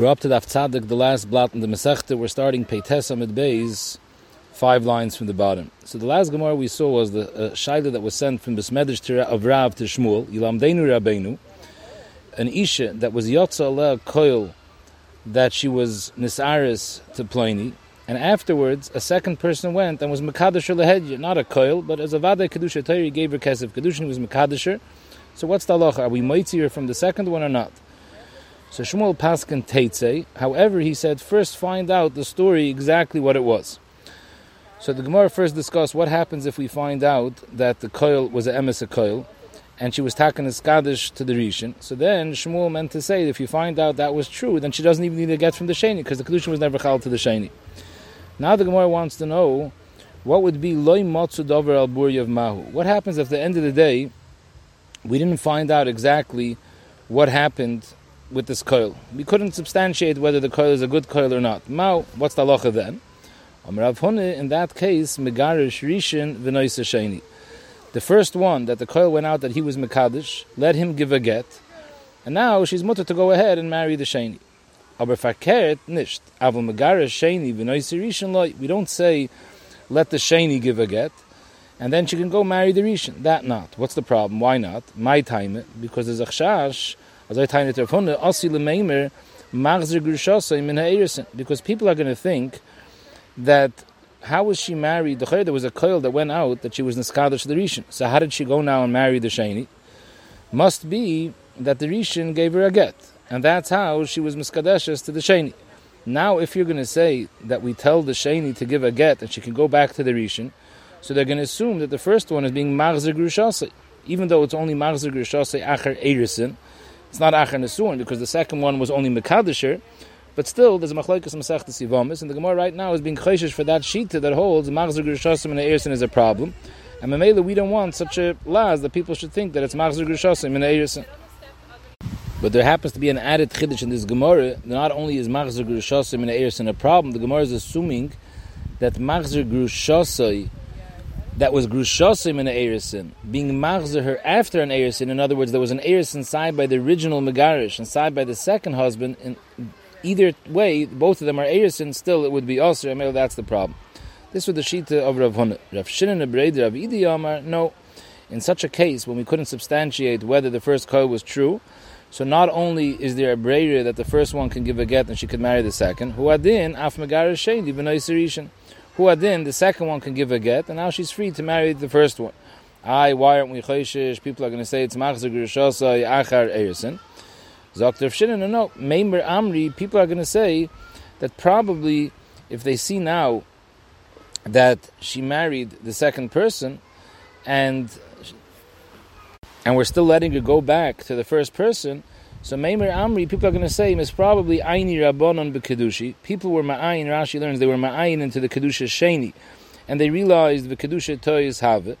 We're up to the last blot in the Masechta. We're starting Peitesa Mid Beis, five lines from the bottom. So the last Gemara we saw was the uh, Shaila that was sent from Besmedrish to, of Rav to Shmuel, Yilamdeinu Rabbeinu, an Isha that was Yotza Allah Koil, that she was Nisaris to Pliny, and afterwards a second person went and was Makadasher Lehedya, not a Koil, but as a Vade Kedusha he gave her Kesef Kedusha, he was Makadasher. So what's the halacha? Are we Moitzi from the second one or not? So Shmuel Paskin Teitze, however, he said, first find out the story exactly what it was. So the Gemara first discussed what happens if we find out that the coil was an emes coil, and she was taken as Kaddish to the Rishon. So then Shmuel meant to say, if you find out that was true, then she doesn't even need to get from the Sheni, because the Kedushin was never chal to the Sheni. Now the Gemara wants to know, what would be loy matzu dover al of mahu? What happens if at the end of the day, we didn't find out exactly what happened with this coil. We couldn't substantiate whether the coil is a good coil or not. Mao, what's the halacha then? in that case, megarish rishin v'noisa sheni. The first one that the coil went out that he was mekadish, let him give a get, and now she's mutter to go ahead and marry the sheni. Aber fakeret nisht. Avol megarish sheni v'noisa rishin loy. We don't say let the sheni give a get, and then she can go marry the rishin. That not. What's the problem? Why not? My time it because there's a chash because people are going to think that how was she married? There was a coil that went out that she was niskadish the Rishon. So how did she go now and marry the Shani? Must be that the Rishon gave her a get, and that's how she was miskadeshes to the Shani. Now, if you're going to say that we tell the Shani to give a get and she can go back to the Rishon, so they're going to assume that the first one is being Grushase, even though it's only Marzir Grushase Acher it's not Acher Nesuin because the second one was only Mekadisher. But still, there's a machlokes masechtas yivamis, and the Gemara right now is being chayshish for that shita that holds machzor grushasim and eirsin is a problem. And Mamela, we don't want such a laws that people should think that it's machzor grushasim and eirsin. But there happens to be an added chiddush in this Gemara. Not only is machzor grushasim and eirsin a problem, the Gemara is assuming that machzor grushasai that was grushasim in an erisin, being machzer her after an erisin. In other words, there was an erisin side by the original megarish and side by the second husband. In either way, both of them are erisin. Still, it would be also. That's the problem. This was the shita of Rav Huna. Rav Shinin Abreid Rav Idi Yamar. No, in such a case when we couldn't substantiate whether the first code was true. So not only is there a breira that the first one can give a get and she could marry the second, who adin af megarish shein even who adin, the second one can give a get, and now she's free to marry the first one. I, why aren't we chayshish? People are going to say it's machzer grishosai achar erison. Zokter Shinin, no, no, Meimer Amri, people are going to say that probably if they see now that she married the second person and and we're still letting her go back to the first person, so Meimer Amri, people are going to say, is probably Aini Rabbanon B'Kedushi. People were Ma'ayin, Rashi learns, they were Ma'ayin into the Kedusha Sheni. And they realized the Kedusha Toys have it.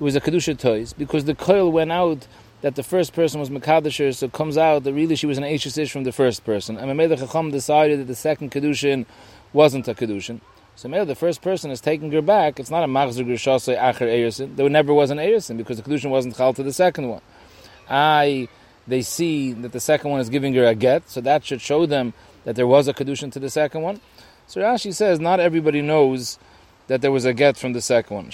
It was a Kedusha Toys, because the coil went out that the first person was Makadasher, so it comes out that really she was an Eishes from the first person. And Mamela Chacham decided that the second Kedushin wasn't a Kedushin. So maybe the first person is taking her back. It's not a Machzer Grishasei Acher Eirsin. There never was an Eirsin because the Kedushin wasn't Chal to the second one. I they see that the second one is giving her a get, so that should show them that there was a kedushin to the second one. So Rashi says not everybody knows that there was a get from the second one.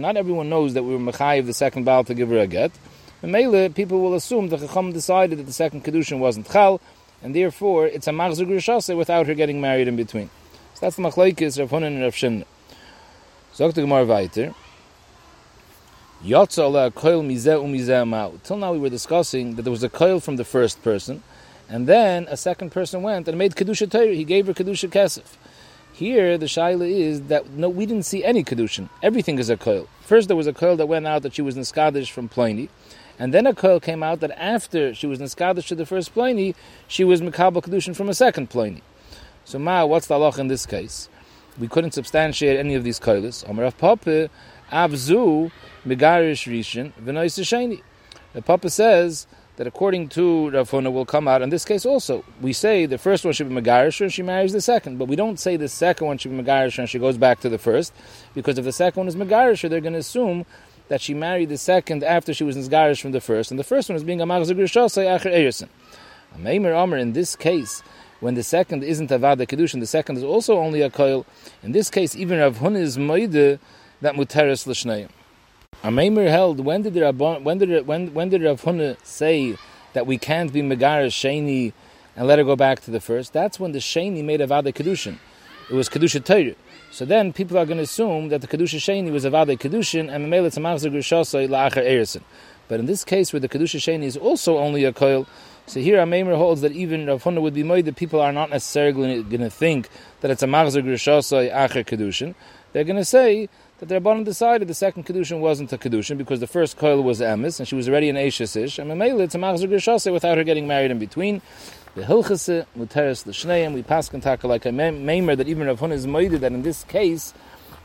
Not everyone knows that we were mechayiv the second baal to give her a get. And Mele, people will assume that Chacham decided that the second kedushin wasn't chal, and therefore it's a machzor without her getting married in between. So that's the machlaikis Rav Hunan and Rav Shin. Zog the Gemara. Till now we were discussing that there was a coil from the first person, and then a second person went and made kedusha Torah. He gave her kedusha kesef. Here the shaila is that no, we didn't see any kedushin. Everything is a coil. First there was a coil that went out that she was niskadish from Pliny, and then a coil came out that after she was niskadish to the first Pliny, she was mikabel kedushin from a second Pliny. So ma, what's the halach in this case? We couldn't substantiate any of these koilis. Amar Papa Avzu Megarish Rishon V'nois Sheni. The Papa says that according to Rav Huna will come out in this case also. We say the first one should be Megarish and she marries the second, but we don't say the second one should be Megarish and she goes back to the first, because if the second one is Megarish, they're going to assume that she married the second after she was Nizgarish from the first, and the first one is being a Machzor Grishosai Acher Erison. Meimer Omer, in this case, when the second isn't a Avada Kedushin, the second is also only a coil. In this case, even Rav Hun is Moide that Muteris L'Shneim. Meimer held, when did, the when, did, when, when did Rav Hun say that we can't be Megaris Sheni and let her go back to the first? That's when the Sheni made a Avada Kedushin. It was Kedusha Torah. So then people are going to assume that the Kedusha Sheni was a Avada Kedushin and Memele Tzamachzer Grishasai La'achar Erison. But in this case, where the Kedusha Sheni is also only a coil, so here Ameimer holds that even Rav Huna would be made that people are not necessarily going to think that it's a Machzer Grishasai Acher Kedushin. They're going to say that the Rabbanon decided the second Kedushin wasn't a Kedushin because the first coil was Emes and she was already an Ashes Ish. And Memele, it's a Grishasai without her getting married in between. The Hilchase, Muteris L'Shneim, we pass Kantaka like Ameimer that even Rav is made that in this case,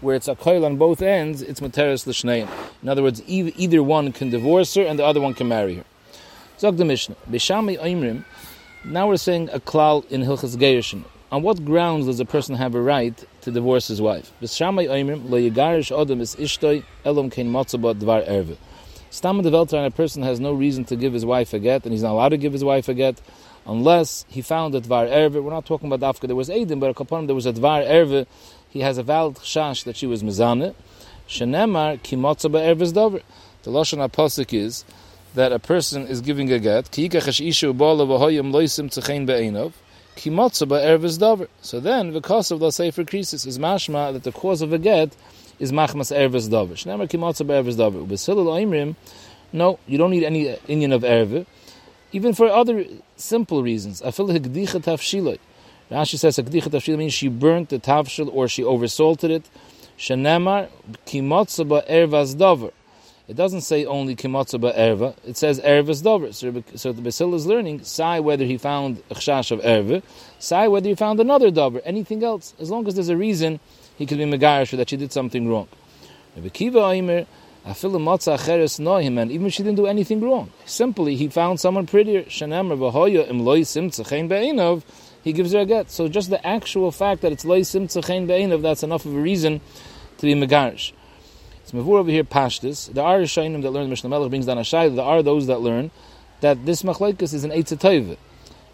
where it's a coil on both ends, it's Muteris L'Shneim. In other words, either one can divorce her and the other one can marry her. Zog the Mishnah, now we're saying a klal in Hilchas Geirushin. On what grounds does a person have a right to divorce his wife? Bishami Oimrim, Lo. Stam a person has no reason to give his wife a get, and he's not allowed to give his wife a get, unless he found a Dvar Erve. We're not talking about Dafka, there was Adim, but a Kapanim, there was a Dvar Erve. He has a valid chash that she was Mizane. Shenemar Kimotza Erve's Dover. The Lashon HaPosik is that a person is giving a get. Ki yikachash ishu ba'ala v'hoyim loisim tzechein be'enov. Ki motza ba'erve's dover. So then, the because of the Sefer Krisis, is mashma that the cause of a get is machmas erves dover. Shnemer ki motza ba'erve's dover. Ubesilil oimrim, no, you don't need any inyan of erve even for other simple reasons. I feel higdicha tafshiloi. Rashi says higdicha tafshiloi means she burnt the tafshil or she oversalted it. Shenemar kimotza by ervas dover. It doesn't say only kimotza erva. It says ervas dover. So, so the Basil is learning sai whether he found a chash of erva, sai whether he found another dover, anything else. As long as there's a reason, he could be megarish that she did something wrong. Rabbi Kiva Aimer and even if she didn't do anything wrong. Simply, he found someone prettier. He gives her a get. So just the actual fact that it's loy simtzachein be'inav, that's enough of a reason to be megarish. It's mavur over here pashtis. There are Rishonim that learn, Mishnah Melech brings down a shayla, there are those that learn that this machlaikas is an eitzah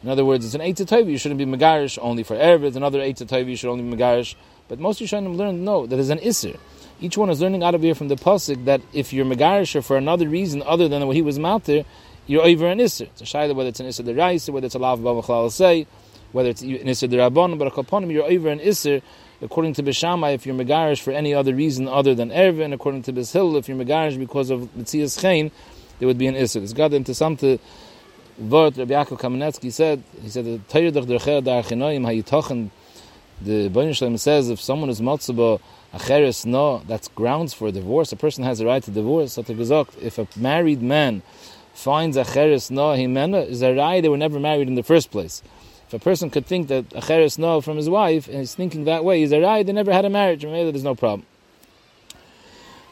In other words, it's an eitzah you shouldn't be megarish only for Erev, it's another eitzah you should only be megarish. But most Rishonim learn, no, that is an isser each one is learning out of here from the pasuk that if you're megarisher for another reason other than what he was matir, you're over an isser. It's a shayla whether it's an isser the whether it's a lav bavachlal say, whether it's an isser the rabban, but a kaponim you're over an isser. According to Bishama, if you're megarish for any other reason other than erva, and according to Bishil, if you're megarish because of Mitzias Chain, there would be an isser. It's got into some to Vort Rabbi Yaakov Kamenetsky said, he said, the the Baruch says, if someone is matzah Acheres no, that's grounds for divorce. A person has a right to divorce. So gesagt, if a married man finds Acheres no himena, is a right they were never married in the first place. If a person could think that Acheres no from his wife and he's thinking that way, he's a right they never had a marriage. Maybe there's no problem.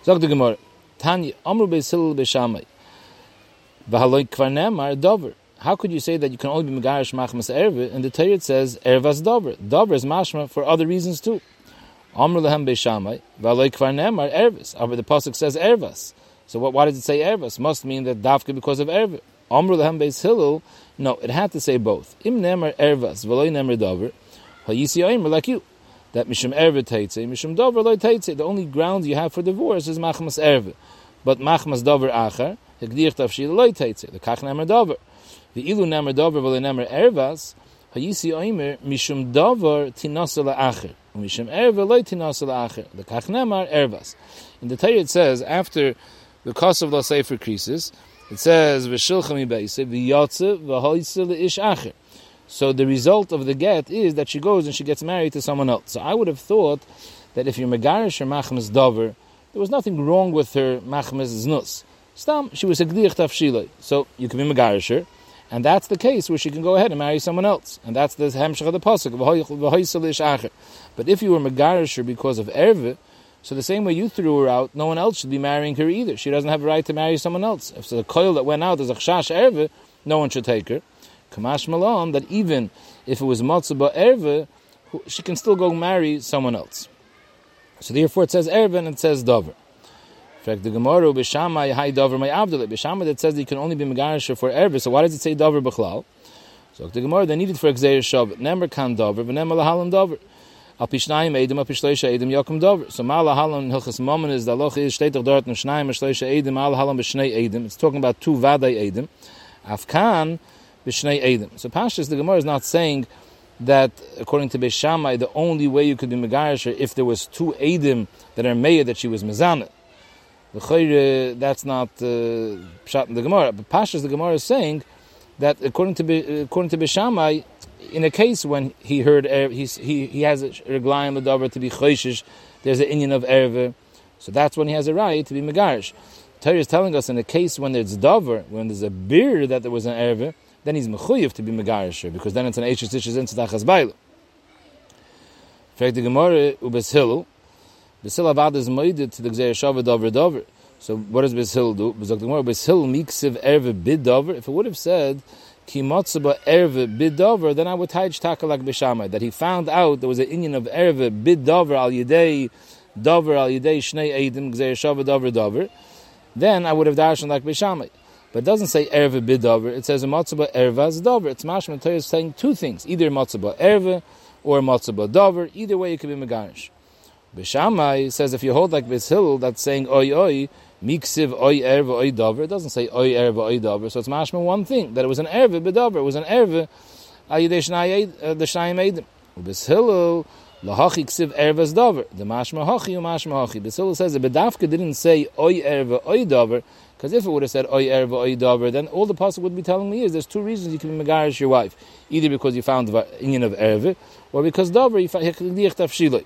Zog the Gemara, Tanya Amru Beisil Beishamai, V'haloi Kvarnem Dover. How could you say that you can only be Megarish Machmas Erve? And the Torah says Ervas Dover. Dover is mashma for other reasons too. Amr lehem beishamai, v'alei kvar nemar ervis. However, the pasuk says ervas. So what, why does it say ervas? Must mean that dafka because of erva. Amr lehem beis. No, it had to say both. Im nemar ervas, v'alei nemar dover. Hayisi aimer like you. That mishum erva teitze, mishum dover loy teitze. The only ground you have for divorce is machmas erva. But machmas dover acher, hegdir tafshil loy teitze. The kach nemar dover. The ilu nemar dover v'alei nemar ervas. Hayisi aimer mishum dover tinasa la'acher. Mishim erva loy tinas acher. The kachnemar ervas. In the Torah it says after the cost of the sefer creases, it says v'shilchami beise v'yotze v'hoyse le'ish acher. So the result of the get is that she goes and she gets married to someone else. So I would have thought that if you're megarish or machmas dover, there was nothing wrong with her machmas znus. Stam, she was a gdiach tafshilai. So you can be megarish her, and that's the case where she can go ahead and marry someone else. And that's the hemshach of the pasuk. But if you were megarisher because of erve, so the same way you threw her out, no one else should be marrying her either. She doesn't have a right to marry someone else. If the coil that went out is a chash erve, no one should take her. Kamash malam that even if it was matzah erve, she can still go marry someone else. So therefore it says erve and it says dover. In fact, the Gemara, B'Shamai, Hai Dover, My Abdullah. B'Shamai that says that you can only be Megarish for Ervis. So why does it say Dover B'chlal? So the Gemara, they needed for Xer Shav, Nemer Kan Dover, V'Nemer Lahalan Dover. Al Pishnayim Edim, Al Yokum Dover. So Ma Lahalan Hilchas Momen is, the Aloch is, steht doch dort, Shnayim, Shleisha Edim, Al Lahalan B'Shnei. It's talking about two Vadei Edim. Afkan, B'Shnei Edim. So Pashas, the Gemara is not saying that according to Beishamai, the only way you could be Megarisher if there was two Edim that are Meir that she was Mezanah. That's not uh, Pshat in the Gemara. But Pashas, the Gemara is saying that according to according to Bishamai, in a case when he heard he he he has a reglayim adavar to be choishish, there's an inyan of erve, so that's when he has a right to be megarish. Torah is telling us in a case when there's davar, when there's a beer that there was an erve, then he's mechuyev to be megarish because then it's an eishes tishes into tachas bailu. Fact the Gemara ubes hilu, besil avad is moided to the gzeir shavah davar davar. So what does Bishil do? Bishil miksiv erve bidover. If it would have said kimatzaba erve bidover, then I would taich takalak b'shamai that he found out there was an inyan of erve bidover al yidei dover al yidei shnei edim gzeir shava dover dover. Then I would have darshan like b'shamai. But it doesn't say erve bidover. It says a matzaba ervas dover. It's mashma is saying two things: either matzaba erve or matzaba dover. Either way, it could be megarish. B'shamai says if you hold like Bishil, that's saying oi oi Miksiv oy erva oy dover. It doesn't say oy erva oy dover. So it's mashma one thing that it was an erva bedover. It was an erva ayidei uh, the shnayim edim. Ubishilul lahachi ksiv ervas dover. The mashma hachi umashma hachi. Bishilul says the bedafka didn't say oy erva oy dover. Because if it would have said oy erva oy dover, then all the pasuk would be telling me is there's two reasons you can be megarish your wife. Either because you found the union of erva, or because dover you found hekliach tafshiloi.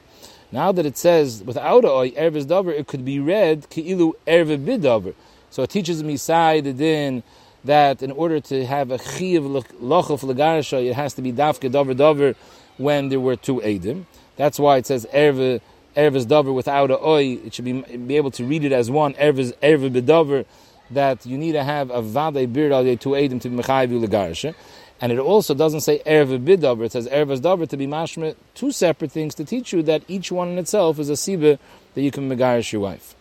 Now that it says without a oy ervis dover, it could be read keilu erve bidover. So it teaches me side din that in order to have a chiv lochav legarisha, it has to be dafke dover dover when there were two edim. That's why it says erve ervis dover without a oy. It should be be able to read it as one ervis erve bidover. That you need to have a vade beard al two edim to be mechayiv legarisha. And it also doesn't say Erva Bidaber, it says Erva's Daber to be mashma, two separate things to teach you that each one in itself is a siba that you can megarish your wife.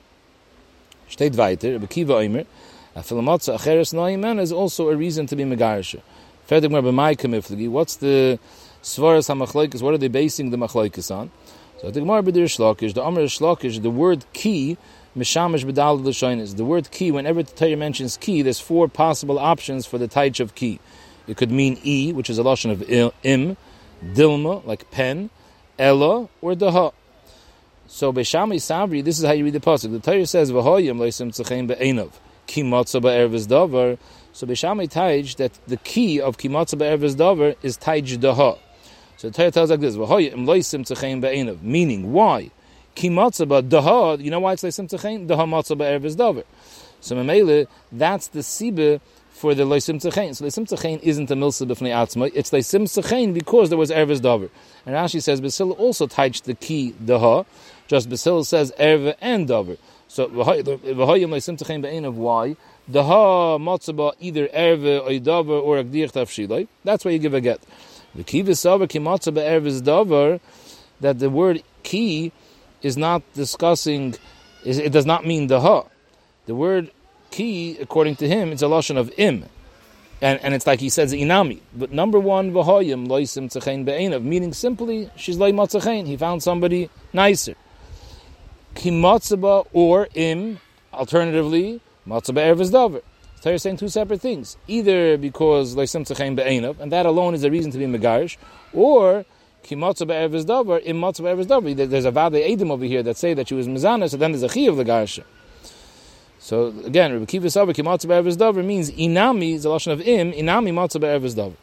Steht weiter, Bekiva Oimer, a filamotza acheres noimen is also a reason to be megarish. Mer b'mai what's the svaras ha what are they basing the machlokes on? So the Gemara b'dir shlokish, the Amr shlokish, the word key, mishamish b'dal l'shoinis. The word key, whenever the Torah mentions key, there's four possible options for the taich of key. It could mean e, which is a lashon of im, dilma, like pen, ella, or daha. So Beshami Savri, this is how you read the pasuk. The Torah says v'hoyim leisim tzachem be'enov kimatza ba'ervis davar. So Beshami taij that the key of kimatza ba'ervis davar is taij daha. So the Torah tells like this: v'hoyim leisim tzachem be'enov. Meaning, why? ki Kimatza daha. You know why it's leisim tzachem? Daha matza ba'ervis davar. So Mamele, that's the sibah for the Leisim Tzechain. So Leisim Tzechain isn't a Milsa B'fnei Atzma, it's Leisim Tzechain because there was Ervis Dover. And Rashi says Basil also touched the key Daha, just Basil says Erva and Dover. So V'hoyim Leisim Tzechain Be'en of why? Daha Matzaba either Erva or Dover or Agdiach Tafshilai. That's why you give a get. The key V'savar Ki Matzaba Ervis Dover, that the word key is not discussing, it does not mean Daha. The word key, according to him, it's a lashon of im. And, and it's like he says inami. But number one, v'hoyim loisim tzechein be'enav, meaning simply, she's like matzachein. He found somebody nicer. Kimatzaba or im, alternatively, matzaba ervaz davar. Torah is saying two separate things. Either because loisim tzechein be'enav, and that alone is a reason to be megarish, or kimatzaba ervaz davar, im matzaba ervaz davar. There's a vade edim over here that say that she was mizana, so then there's a chi of the garsha. So again, Rabbi Kiva Kimatza Be'ervis Dover means inami is a lashon of im inami matza Be'ervis Dover.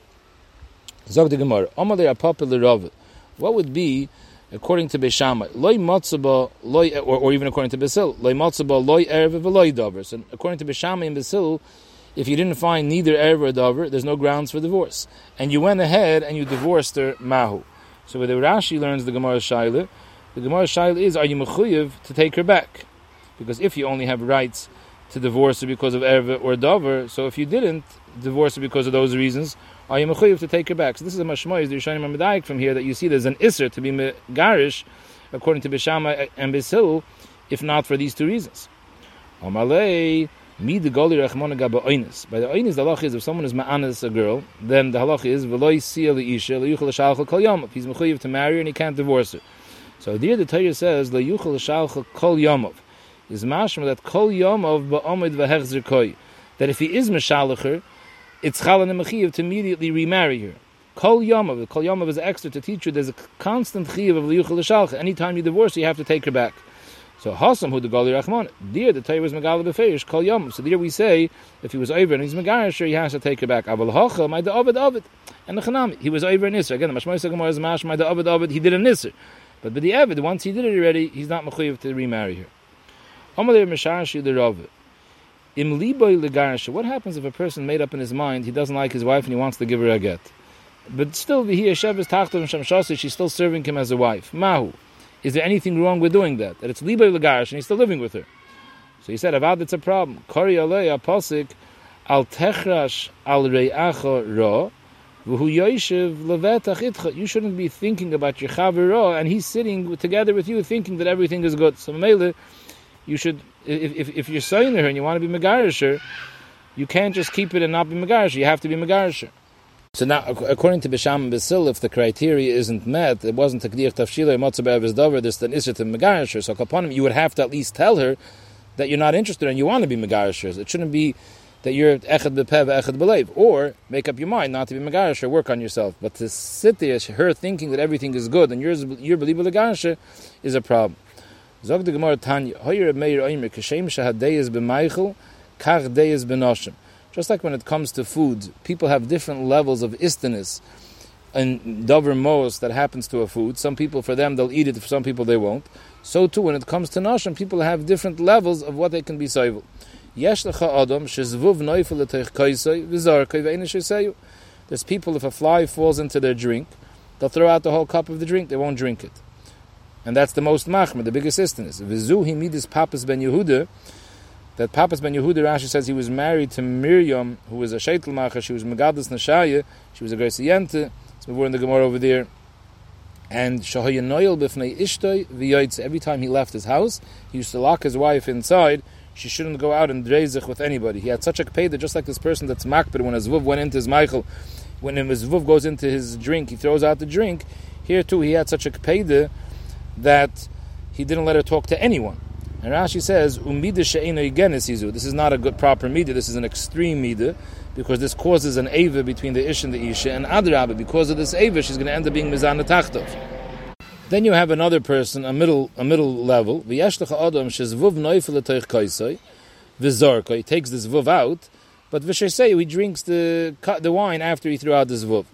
Zog the Gemara Amalei popular Rav. What would be according to Beishamai loy matzaba loy or, even according to Basil loy matzaba loy erve v'loy Dover. So according to Beishamai and Basil. If you didn't find neither erve or dover, there's no grounds for divorce, and you went ahead and you divorced her mahu. So where the Rashi learns the Gemara Shaila, the Gemara Shaila is: Are you mechuyev to take her back? Because if you only have rights to divorce her because of Erva or Dover, so if you didn't divorce her because of those reasons, are you mechuyev to take her back? So this is a mashmoy, the Rishonim Medayik from here, that you see there's an isser to be megarish, according to Bishama and Bisil, if not for these two reasons. By the oinis, the halach is if someone is ma'anis a girl, then the halach is l'shalcha kol yomov. He's mechuyev to marry and he can't divorce her. So there the Torah says kol yomov. Is mashma that kol yom of ba'omid v'hechzer koi. That if he is mashalacher, it's chalan and to immediately remarry her. Kol yomov. Kol yomov is extra to teach you there's a constant chiv of liyuchel l'shalcha. Anytime you divorce, you have to take her back. So Hasam who the Gali Rachman. There the Torah was Megala Befeish, Kol Yom. So there we say, if he was over and he's Megarish, he has to take her back. Aval Hacha, my the Ovid Ovid. And the Chanami, he was over in Isra. Again, the Mashmoy Gemara is Mash, my the Ovid Ovid, he did a Nisr. But by the Evid, once he did it already, he's not Mechuyev to remarry her. Amalei Meshashi the Rav. What happens if a person made up in his mind he doesn't like his wife and he wants to give her a get? But still, he Shev is Tachtav and she's still serving him as a wife. Mahu. Is there anything wrong with doing that? That it's libay legarish and he's still living with her. So he said, Avad, it's a problem. Kori alei aposik al techrash al re'acha ra v'hu yoshev levetach itcha. You shouldn't be thinking about your chaver and he's sitting together with you thinking that everything is good. So Mele, you should, if, if, if you're to her and you want to be megarisher, you can't just keep it and not be megarisher. You have to be megarisher. So now, according to Bisham and Basil, if the criteria isn't met, it wasn't a Kdir Tafshila, Motzabev is Dover, this then Isra to Megarisher. So upon him, you would have to at least tell her that you're not interested and you want to be Megarisher. It shouldn't be that you're Echad Bepev, Echad Belev. Or make up your mind not to be Megarisher, work on yourself. But to sit there, her thinking that everything is good and you're, you're Megarisher is a problem. Zog the Gemara Tanya, Hoyer Meir Oimer, Kashem Shahadeyes B'Meichel, Kach Deyes. Just like when it comes to food, people have different levels of istiness and dover mos that happens to a food. Some people, for them, they'll eat it. For some people, they won't. So too, when it comes to nashim, people have different levels of what they can be soivel. Yesh lecha adam shezvuv noifel kaisoi There's people, if a fly falls into their drink, they'll throw out the whole cup of the drink. They won't drink it. And that's the most machmer, the biggest istiness. Vizu himidis papas ben Yehuda that Papas ben Yehuda Rashi says he was married to Miriam, who was a Sheitel Macher, she was Megadis Nashaya, she was a Grace Yente, so we're in the Gemara over there. And Shahayanoyel b'fnei ishtoi v'yoytz. Every time he left his house, he used to lock his wife inside. She shouldn't go out and dreizich with anybody. He had such a that just like this person that's makbid when his vuv went into his Michael, when his vuv goes into his drink, he throws out the drink. Here too, he had such a kpeda that he didn't let her talk to anyone. And Rashi says, "Umida igenesizu." This is not a good proper midah. This is an extreme midah because this causes an ava between the ish and the isha. And adrabah, because of this ava, she's going to end up being mizana tachtov. Then you have another person, a middle, a middle level. V'yeshlecha adam shezvuv noifel etoich kaisoi v'zorka. He takes this vuv out, but v'shesei he drinks the the wine after he threw out this vuv.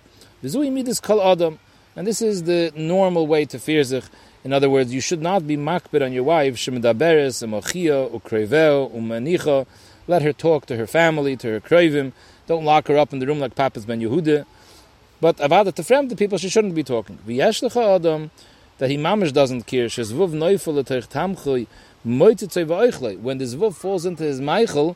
V'zui midas kol adam, and this is the normal way to fear zich. In other words, you should not be makbid on your wife, shemadaberes, emochia, ukreveo, umanicha. Let her talk to her family, to her krevim. Don't lock her up in the room like Papa's ben Yehuda. But avada to the people, she shouldn't be talking. V'yesh adam, that he mamish doesn't care. Shezvuv neufel eteich tamchui, moitzit When this vuv falls into his meichel,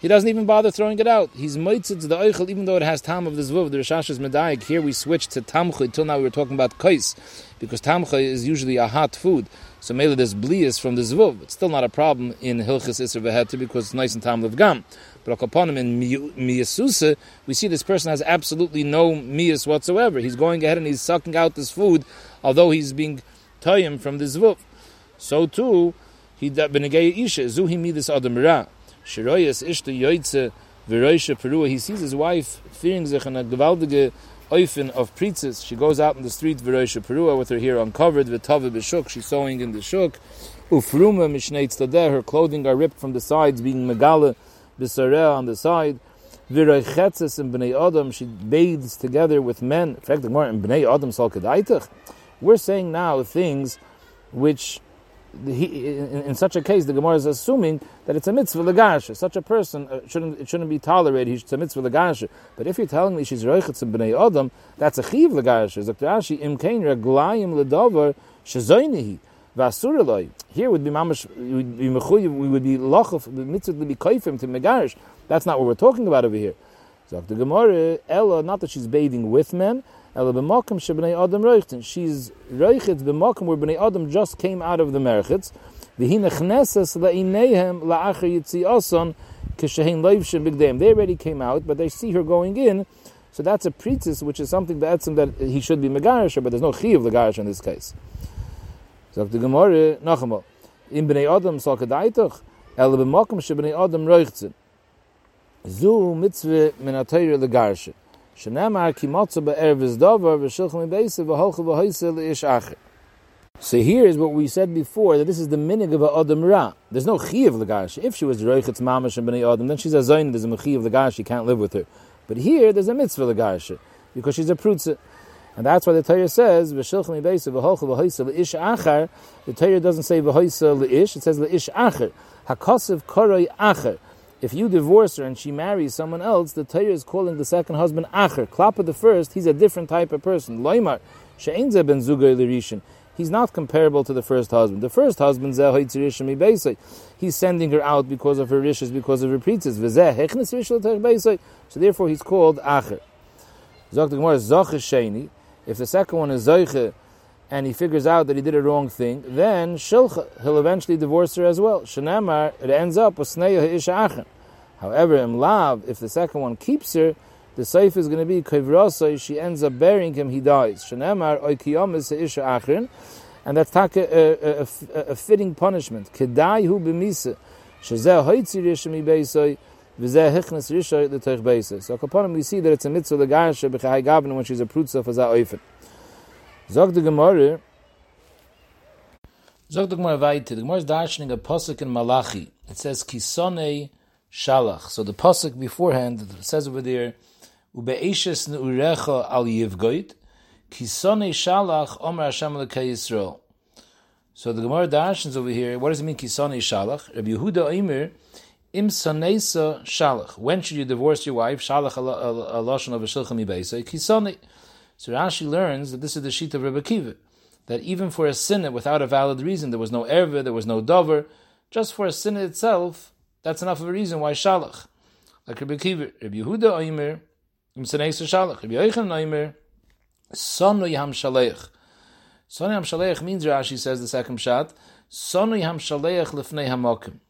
he doesn't even bother throwing it out. He's moitzit the oichel, even though it has tam of the zvuv. The Rishash is medayik. Here we switch to tamchui. Till now we were talking about kais, because tamchui is usually a hot food. So maybe there's blias from the zvuv. It's still not a problem in hilchis isra veheta because it's nice and tam gam. But upon him in miyasusa, we see this person has absolutely no miyas whatsoever. He's going ahead and he's sucking out this food, although he's being toyim from the zvuv. So too, he that isha zuhi midas adam ra. Shiroyas ishta yoitze v'roisha perua. He sees his wife fearing sich in a gewaltige oifen of pritzes. She goes out in the street v'roisha perua with her hair uncovered v'tave b'shuk. She's sewing in the shuk. Ufruma mishneitz tadeh. Her clothing are ripped from the sides, being megala b'sareh on the side. V'roichetzes in b'nei adam. She bathes together with men. In fact, the more in b'nei adam sal We're saying now things which he, in, in, such a case, the Gemara is assuming that it's a mitzvah legasha. Such a person uh, shouldn't it shouldn't be tolerated. He's a mitzvah legasha. But if you're telling me she's roichetz b'nei adam, that's a chiv legasha. Dr. Ashi im kein reglayim ledavar shezoynihi vasureloi. Here would be mamash. We would be mechuyev. We would be lochav. The mitzvah would be kaifim to megarish. That's not what we're talking about over here. Dr. Gemara, Ella, not that she's bathing with men, Ela b'makom shebnei adam roichten. She's roichet b'makom where b'nei adam just came out of the merchitz. V'hi nechneses le'ineihem la'acher yitziason Kishahin Leivshim Bigdam. They already came out, but they see her going in. So that's a pretis, which is something that that he should be Megarish, but there's no Chi of Legarish in this case. So the Gemara, Nachama, in Bnei Adam Salkadaitach, El B'Mokum Shebnei Adam Roichtzin. Zu Mitzvah Min Legarshe. Ki V'Shilchim Acher. So here is what we said before that this is the minig of a adam ra. There's no chi of lagash. If she was roichetz mamash and bnei adam, then she's a zayin. There's a chi of lagash. You can't live with her. But here there's a mitzvah lagash because she's a prutza. And that's why the Torah says, "V'shilchem ibeisav v'holcha v'hoisa le'ish achar." The Torah doesn't say v'hoisa le'ish; it says le'ish achar. Hakosiv koroi achar. If you divorce her and she marries someone else, the Torah is calling the second husband achar. Klapa the first, he's a different type of person. Loimar she'enze ben l'rishin he's not comparable to the first husband. The first husband, he's sending her out because of her rishes, because of her preachers. So therefore he's called Acher. If the second one is Zoiche, and he figures out that he did a wrong thing, then Shilcha, he'll eventually divorce her as well. Shanamar, it ends up with Sneya Isha Acher. However, Lav, if the second one keeps her, the safe is going to be Kavrasa, she ends up burying him, he dies. Shanemar Oikiyomis Isha Achrin, and that's uh, uh, a, a, a, a, fitting punishment. Kedai hu b'misa, shezeh hoitzi rishami beisoi. So kaponim we see that it's a mitzvah gavin when she's a prutza for zah Zog the Gemara, Zog the Gemara weiter, the Gemara is darshaning a posuk in Malachi. It says, Kisonei Shalach. So the posuk beforehand, it says over there, Ube'eshes ne'urecha al yivgoit, kisone shalach omer Hashem lekei Yisrael. So the Gemara darshans over here, what does it mean kisone shalach? Rabbi Yehuda Omer, im sonesa shalach. When should you divorce your wife? Shalach a lashon of a shilcham ibeisa. Kisone. So Rashi learns that this is the sheet of Rabbi Kiva, that even for a sin without a valid reason, there was no erva, there was no dover, just for a sin itself, that's enough of a reason why shalach. Like Rabbi Kiva, Rabbi Yehuda Omer, im sonesa shalach. Rabbi Yochanan Omer, Sonui Ham Shaleich. Sonui Ham Shaleich means, Rashi says, the second shot, Sonui Ham Shaleich Lefnei Hamokim.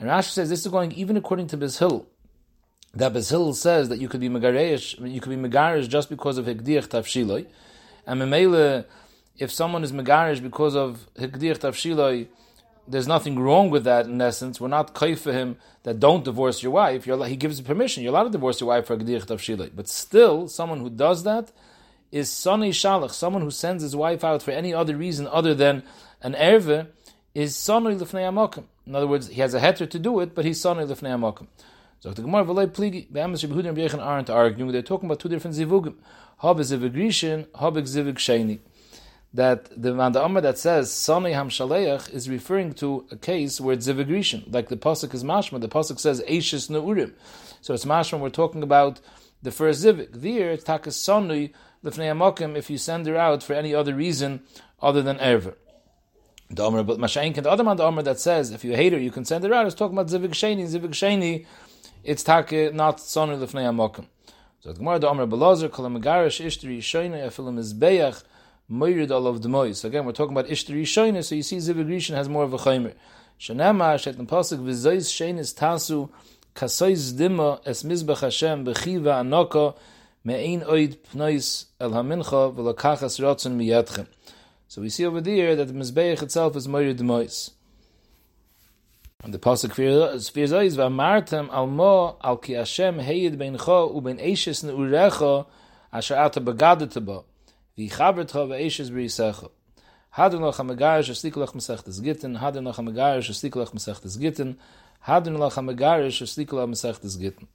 And Rashi says this is going even according to Bezhil. That Bezhil says that you could be Megareish, you could be Megarish just because of Hegdiach Tafshiloi. And Memele, if someone is Megarish because of Hegdiach Tafshiloi, there's nothing wrong with that in essence. We're not kaif for him that don't divorce your wife. You're, he gives permission. You're allowed to divorce your wife for Hegdiach Tafshiloi. But still, someone who does that, is Sani Shalach, someone who sends his wife out for any other reason other than an erve, is Sani Lifnei Amokim. In other words, he has a heter to do it, but he's Sani Lifnei Amokim. So the Gemara V'lei Pligi, Be'emes Rebbe Huda and aren't arguing, they're talking about two different zivugim. Hab is zivig Rishon, Hab is zivig Sheni. That the man the Amr that says Sani Ham Shaleach is referring to a case where it's zivig Rishon, like the Pasuk is Mashma, the Pasuk says Eishis Neurim. So it's Mashma, we're talking about the first zivig. There, it's Takas Sani, lefnei amokim if you send her out for any other reason other than erver. The Omer, but Mashayin the other man, the Omer that says if you hate her, you can send her out. Is talking about zivig sheni, zivig sheni. It's take not son of lefnei amokim. So the Gemara, the Omer Belazer, kolam megarish ishtri shoyne afilim izbeach moirid all of the mois. So again, we're talking about ishtri shoyne. So you see, zivig rishon has more of a chaymer. Shanema shet pasuk v'zois shenis tasu kasois dima es mizbech Hashem bechiva anoko Me'ein oid pnois el hamincha v'lakachas rotzen miyadchem. So we see over there that the Mizbeach itself is Moir Demois. Und der Pasuk für für so ist war Martem al mo al ki ashem heyd ben kho u ben eishes ne urecho asharat begadet ba. Vi khabret kho ve er noch am gaish stiklach mesach des gitten, hat er noch am gaish stiklach mesach des gitten, hat er noch am stiklach mesach des gitten.